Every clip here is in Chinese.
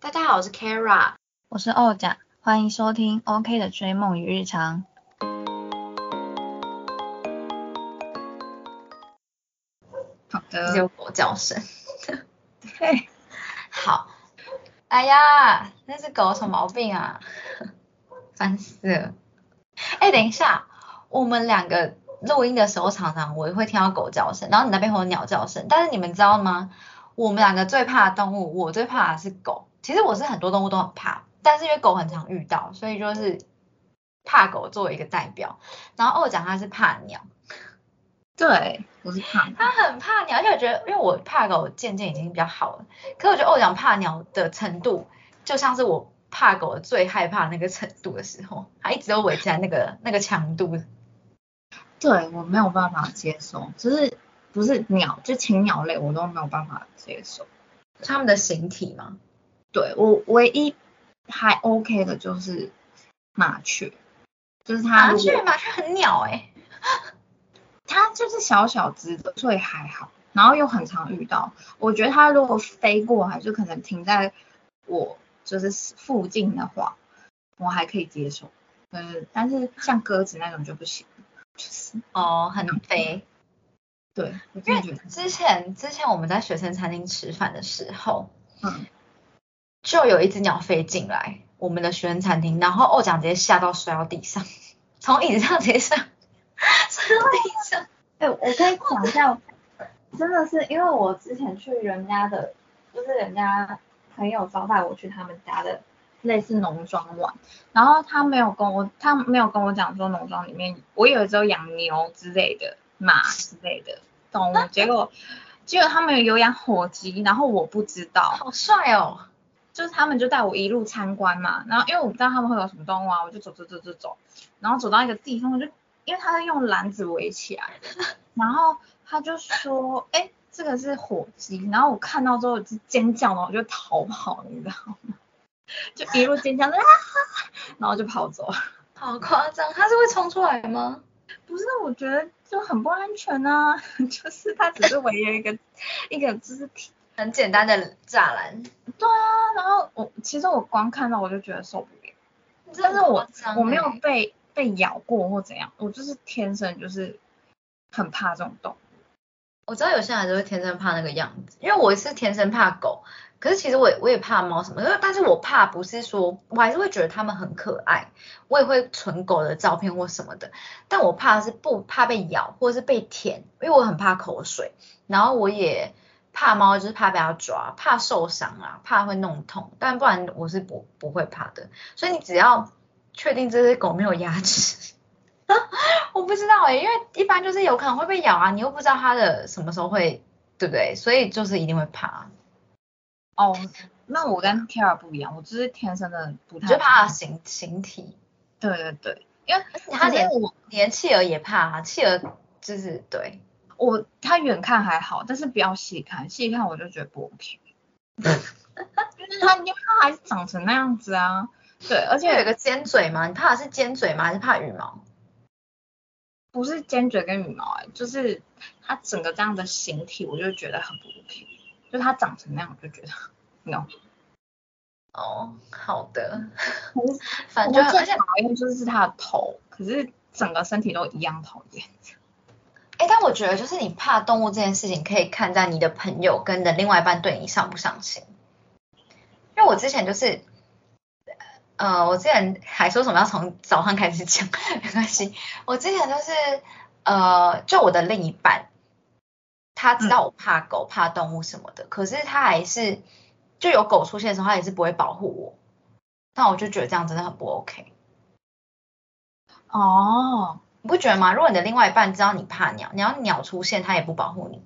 大家好，我是 Kara，我是欧甲，欢迎收听 OK 的追梦与日常。好的，有狗叫声。对，好。哎呀，那只狗什么毛病啊？烦死了。哎，等一下，我们两个录音的时候常常我也会听到狗叫声，然后你那边会有鸟叫声。但是你们知道吗？我们两个最怕的动物，我最怕的是狗。其实我是很多动物都很怕，但是因为狗很常遇到，所以就是怕狗作为一个代表。然后二讲他是怕鸟。对，我是怕。他很怕鸟，而且我觉得，因为我怕狗渐渐已经比较好了。可我觉得二讲怕鸟的程度，就像是我怕狗最害怕那个程度的时候，他一直都维持在那个 那个强度。对我没有办法接受，就是不是鸟，就禽鸟类我都没有办法接受。他们的形体吗？对我唯一还 OK 的就是麻雀，就是它。麻雀，麻雀很鸟哎。它就是小小只的，所以还好，然后又很常遇到。我觉得它如果飞过来，就可能停在我就是附近的话，我还可以接受。嗯，但是像鸽子那种就不行，就是哦，很飞。对，因为之前之前我们在学生餐厅吃饭的时候，嗯，就有一只鸟飞进来我们的学生餐厅，然后欧奖直接吓到摔到地上，从椅子上直接摔 摔到地上。哎，我可以讲一下，真的是因为我之前去人家的，就是人家朋友招待我去他们家的类似农庄玩，然后他没有跟我，他没有跟我讲说农庄里面，我以为只有养牛之类的、马之类的动物，结果结果他们有养火鸡，然后我不知道，好帅哦，就是他们就带我一路参观嘛，然后因为我不知道他们会有什么动物啊，我就走走走走走，然后走到一个地方，我就。因为他在用篮子围起来，然后他就说，哎，这个是火鸡，然后我看到之后就尖叫了，我就逃跑，你知道吗？就一路尖叫，啊，然后就跑走。好夸张，他是会冲出来吗？不是，我觉得就很不安全啊，就是他只是围了一个一个就是很简单的栅栏。对啊，然后我其实我光看到我就觉得受不了，但是我我没有被。被咬过或怎样，我就是天生就是很怕这种动物。我知道有些人就会天生怕那个样子，因为我是天生怕狗，可是其实我我也怕猫什么，因为但是我怕不是说，我还是会觉得它们很可爱，我也会存狗的照片或什么的，但我怕是不怕被咬或者是被舔，因为我很怕口水，然后我也怕猫，就是怕被它抓，怕受伤啊，怕会弄痛，但不然我是不不会怕的，所以你只要。确定这只狗没有牙齿？我不知道哎，因为一般就是有可能会被咬啊，你又不知道它的什么时候会，对不对？所以就是一定会怕。哦，那我跟 Kara 不一样，我就是天生的不太就怕形形体。对对对，因为他连连企鹅也怕，啊企鹅就是对我他远看还好，但是不要细看，细看我就觉得不 OK。就是他因为他还是长成那样子啊。对，而且有个尖嘴嘛？你怕的是尖嘴吗？还是怕羽毛？不是尖嘴跟羽毛，哎，就是它整个这样的形体，我就觉得很不 OK。就它长成那样，我就觉得 no。哦，好的。反正而且讨厌就是它的头，可是整个身体都一样讨厌。哎，但我觉得就是你怕动物这件事情，可以看在你的朋友跟你的另外一半对你上不上心。因为我之前就是。呃，我之前还说什么要从早上开始讲，没关系。我之前就是呃，就我的另一半，他知道我怕狗、怕动物什么的，可是他还是就有狗出现的时候，他也是不会保护我。那我就觉得这样真的很不 OK。哦，你不觉得吗？如果你的另外一半知道你怕鸟，你要鸟出现，他也不保护你，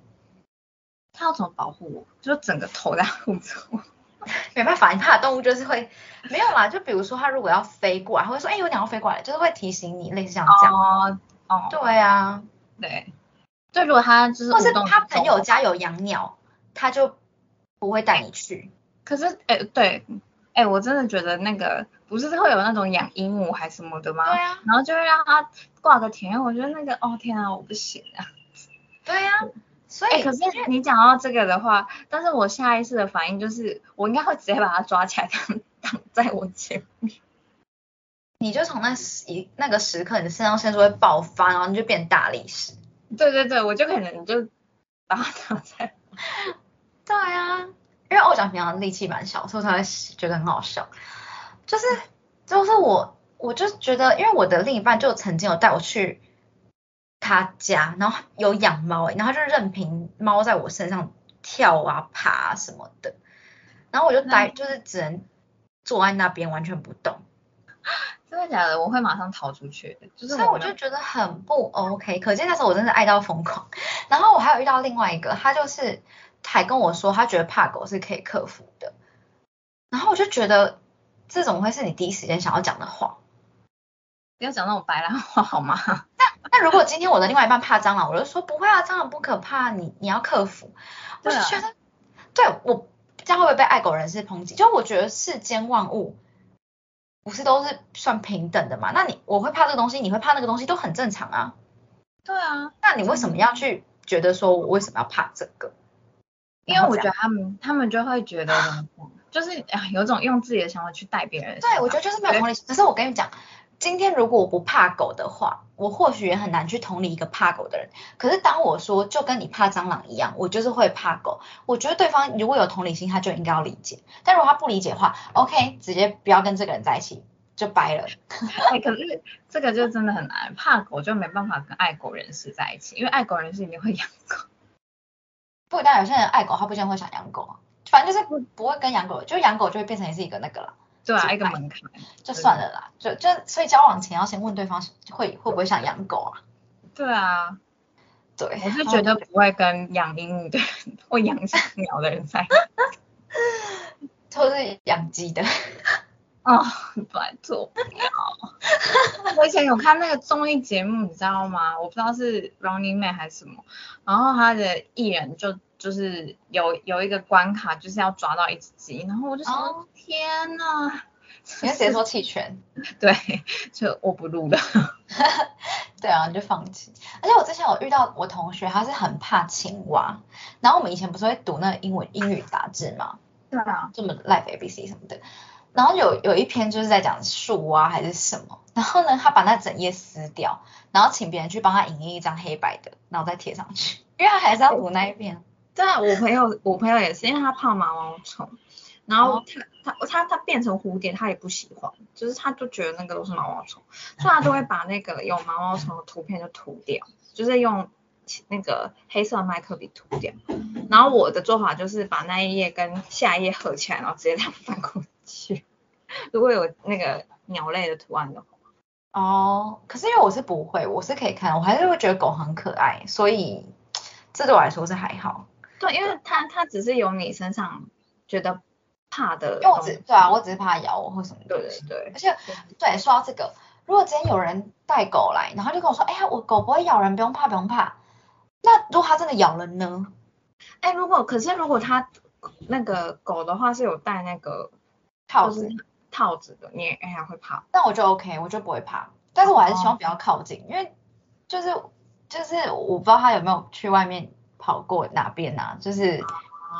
他要怎么保护我？就整个头在护着我。没办法，你怕的动物就是会没有啦。就比如说，它如果要飞过来，会说：“哎，有鸟要飞过来。”就是会提醒你，类似像这样。哦哦。对啊。对。对，如果他就是。或是他朋友家有养鸟，他就不会带你去。可是，哎，对，哎，我真的觉得那个不是会有那种养鹦鹉还什么的吗？对啊。然后就会让它挂个田，我觉得那个，哦天啊，我不行啊。对呀。所以，哎、可是你讲到这个的话，但是我下意识的反应就是，我应该会直接把它抓起来 挡挡在我前面。你就从那时一那个时刻，你的肾上腺素会爆发，然后你就变大力士。对对对，我就可能就把它 挡在。对啊，因为我讲平常力气蛮小，所以我才会觉得很好笑。就是就是我我就觉得，因为我的另一半就曾经有带我去他家，然后有养猫、欸，然后就任凭猫在我身上跳啊爬啊什么的，然后我就待就是只能坐在那边完全不动，真的假的？我会马上逃出去，就是所以我就觉得很不 OK。可见那时候我真的爱到疯狂。然后我还有遇到另外一个，他就是还跟我说，他觉得怕狗是可以克服的。然后我就觉得这种会是你第一时间想要讲的话。不要讲那种白兰话好吗？那那如果今天我的另外一半怕蟑螂，我就说不会啊，蟑螂不可怕，你你要克服。我就觉得，对我这样会不会被爱狗人士抨击？就我觉得世间万物不是都是算平等的嘛？那你我会怕这个东西，你会怕那个东西，都很正常啊。对啊，那你为什么要去觉得说我为什么要怕这个？因为我觉得，他们他们就会觉得就是啊有种用自己的想法去带别人。对我觉得就是没有同理心。可是我跟你讲，今天如果我不怕狗的话，我或许也很难去同理一个怕狗的人。可是当我说就跟你怕蟑螂一样，我就是会怕狗，我觉得对方如果有同理心，他就应该要理解。但如果他不理解的话，OK，直接不要跟这个人在一起，就掰了。哎，可是这个就真的很难，怕狗就没办法跟爱狗人士在一起，因为爱狗人士一定会养狗。不一定有些人爱狗，他不一定会想养狗啊。反正就是不不会跟养狗，就养狗就会变成也是一个那个了，对啊，一个门槛。就算了啦。就就所以交往前要先问对方会会不会想养狗啊？对啊，对，我是觉得不会跟养鹦鹉的人 或养小鸟的人在。或是养鸡的。哦，拜托不要！我以前有看那个综艺节目，你知道吗？我不知道是 Running Man 还是什么，然后他的艺人就就是有有一个关卡，就是要抓到一只鸡，然后我就想，哦天呐，你会直接说弃权。对，就我不录了。对啊，你就放弃。而且我之前有遇到我同学，他是很怕青蛙，然后我们以前不是会读那个英文英语杂志吗，对啊，这么 Life ABC 什么的，然后有有一篇就是在讲树啊还是什么，然后呢，他把那整页撕掉，然后请别人去帮他影印一张黑白的，然后再贴上去，因为他还是要读那一篇。对啊，我朋友我朋友也是，因为他怕毛毛虫，然后哦他他他他变成蝴蝶，他也不喜欢，就是他就觉得那个都是毛毛虫，所以他就会把那个有毛毛虫的图片就涂掉，就是用那个黑色麦克笔涂掉。然后我的做法就是把那一页跟下一页合起来，然后直接这样翻过去。如果有那个鸟类的图案的话，哦，可是因为我是不会，我是可以看，我还是会觉得狗很可爱，所以这对我来说是还好。对，因为它它只是有你身上觉得怕的因为我，只对啊，我只是怕咬我或什么对。对对而且对，说到这个，如果今天有人带狗来，然后就跟我说，哎呀，我狗不会咬人，不用怕，不用怕。那如果它真的咬人呢？哎，如果可是如果它那个狗的话是有带那个套子就是，套子的，你也哎呀会怕。但我就 OK，我就不会怕。但是我还是希望比较靠近，因为就是就是我不知道他有没有去外面跑过哪边啊，就是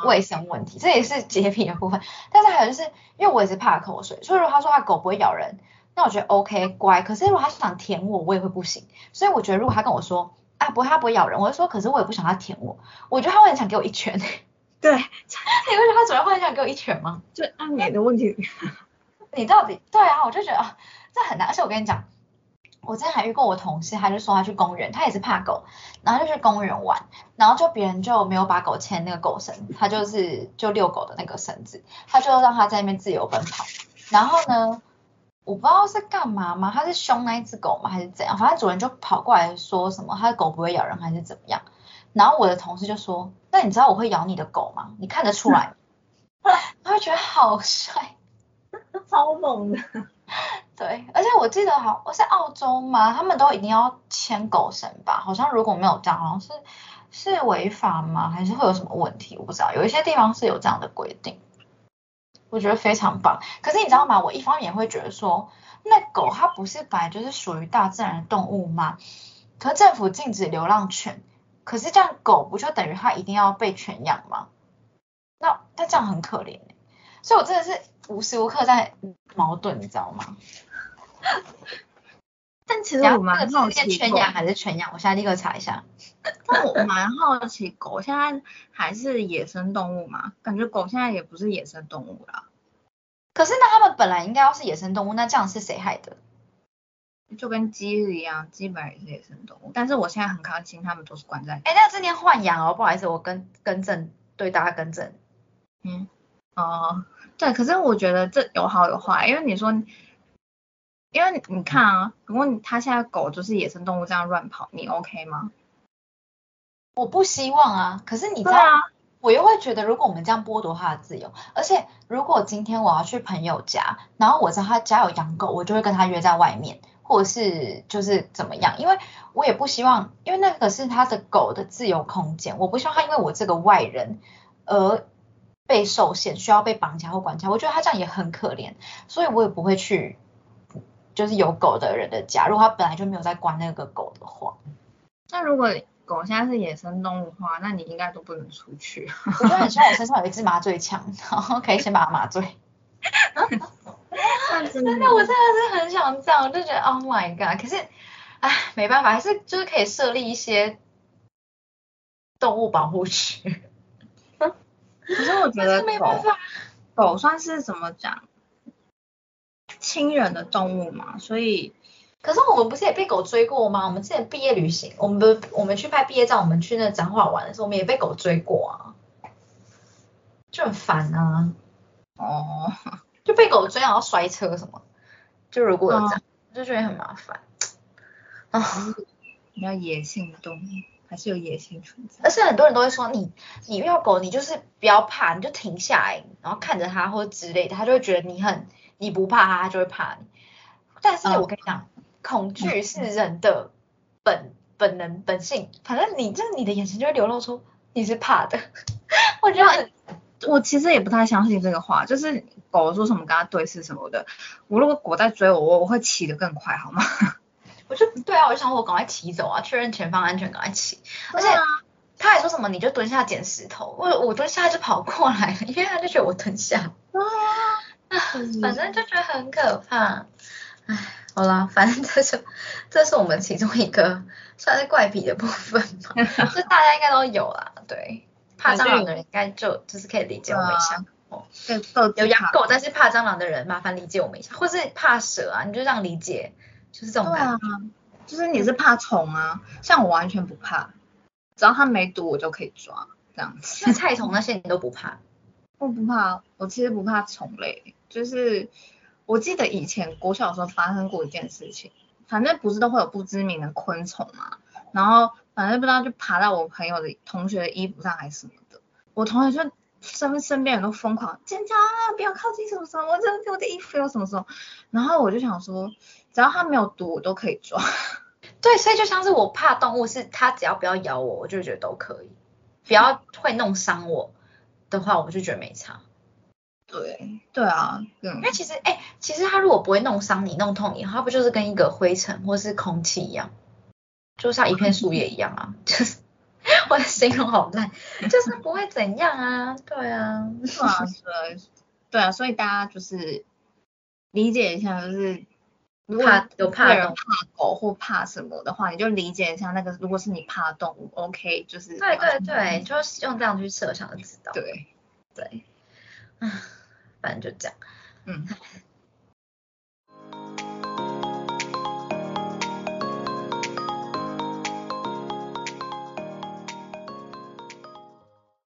卫生问题，这也是洁癖的部分。但是还有就是，因为我也是怕口水，所以如果他说他狗不会咬人，那我觉得 OK 乖。可是如果他想舔我，我也会不行。所以我觉得如果他跟我说啊不会，他不会咬人，我就说可是我也不想他舔我，我觉得他会很想给我一拳。对，你会觉得他主人会很想给我一拳吗？就按你的问题。你到底对啊，我就觉得啊，这很难。而且我跟你讲，我之前还遇过我同事，他就说他去公园，他也是怕狗，然后就去公园玩，然后就别人就没有把狗牵那个狗绳，他就是就遛狗的那个绳子，他就让它在那边自由奔跑。然后呢，我不知道是干嘛吗？他是凶那一只狗吗？还是怎样？反正主人就跑过来说什么他的狗不会咬人还是怎么样。然后我的同事就说：“那你知道我会咬你的狗吗？你看得出来吗？” 他会觉得好帅。超猛的。对，而且我记得好，我是澳洲嘛，他们都一定要牵狗绳吧？好像如果没有这样，好像是是违法吗？还是会有什么问题？我不知道，有一些地方是有这样的规定，我觉得非常棒。可是你知道吗？我一方面也会觉得说，那狗它不是本来就是属于大自然的动物吗？可是政府禁止流浪犬，可是这样狗不就等于它一定要被圈养吗？那那这样很可怜欸所以我真的是无时无刻在矛盾，你知道吗？但其实我蛮好奇狗，圈养还是圈养？我现在立刻查一下。但我蛮好奇狗现在还是野生动物吗？感觉狗现在也不是野生动物啦，可是那它们本来应该要是野生动物，那这样是谁害的？就跟鸡一样，鸡本来也是野生动物，但是我现在很开心，他们都是关在，哎，那这念豢养哦，不好意思，我更更正，对大家更正。嗯，哦、对，可是我觉得这有好有坏，因为你说，因为你看啊，如果你它现在狗就是野生动物这样乱跑，你 OK 吗？我不希望啊，可是你知道，啊，我又会觉得，如果我们这样剥夺他的自由，而且如果今天我要去朋友家，然后我知道他家有养狗，我就会跟他约在外面，或者是就是怎么样，因为我也不希望，因为那个是他的狗的自由空间，我不希望他因为我这个外人而被受限，需要被绑架或管教，我觉得他这样也很可怜，所以我也不会去。就是有狗的人的家，如果他本来就没有在关那个狗的话，那如果狗现在是野生动物的话，那你应该都不能出去。我就很希望我身上有一支麻醉枪，然后可以先把它麻醉。那真真的，我真的是很想这样，我就觉得 Oh my God！可是，唉，没办法，还是就是可以设立一些动物保护区。可是我觉可得狗法，狗算是怎么讲，亲人的动物嘛，所以可是我们不是也被狗追过吗？我们之前毕业旅行，我们不我们去拍毕业照，我们去那彰化玩的时候，我们也被狗追过啊，就很烦啊，哦，就被狗追然后摔车什么，就如果有这样，我就觉得很麻烦啊。比较野性的动物还是有野性存在。而且很多人都会说你，你遇到狗，你就是不要怕，你就停下来，然后看着它或者之类的，它就会觉得你很，你不怕它，它就会怕你。但是嗯我跟你讲，恐惧是人的本本能本性，反正你就是你的眼神就会流露出你是怕的。我觉得很我其实也不太相信这个话，就是狗说什么跟它对视什么的，我如果狗在追我，我我会骑得更快，好吗？我就对啊，我就想我赶快骑走啊，确认前方安全，赶快骑。而且啊他还说什么你就蹲下捡石头，我我蹲下就跑过来了，因为他就觉得我蹲下。对啊，反正就觉得很可怕。唉，好啦，反正这是这是我们其中一个算是怪癖的部分嘛，就大家应该都有啦。对，怕蟑螂的人应该就就是可以理解我们一下。哦，有养狗但是怕蟑螂的人，麻烦理解我们一下，或是怕蛇啊，你就这样理解，就是这种对啊。，就是你是怕虫啊，像我完全不怕，只要它没毒我就可以抓，这样子。菜虫那些你都不怕，我不怕，我其实不怕虫类，就是我记得以前国小的时候发生过一件事情，反正不是都会有不知名的昆虫嘛，然后反正不知道就爬到我朋友的同学的衣服上还是什么的，我同学就身身边人都疯狂尖叫啊，不要靠近什么什么，我这我的衣服有什么什么，然后我就想说，只要它没有毒，我都可以抓。对，所以就像是我怕动物，是它只要不要咬我，我就觉得都可以，不要会弄伤我的话，我就觉得没差。对，对啊，嗯。因，为其实，哎、其实它如果不会弄伤你、弄痛你，它不就是跟一个灰尘或是空气一样，就像一片树叶一样啊？就是 我的形容好烂，就是不会怎样啊，对啊，对啊，对，对啊，所以大家就是理解一下，就是如果有怕人怕狗或怕什么的话，你就理解一下那个，如果是你怕的动物，OK，就是对对对，就是用这样去设想就知道。对，对，啊，反正就这样。嗯，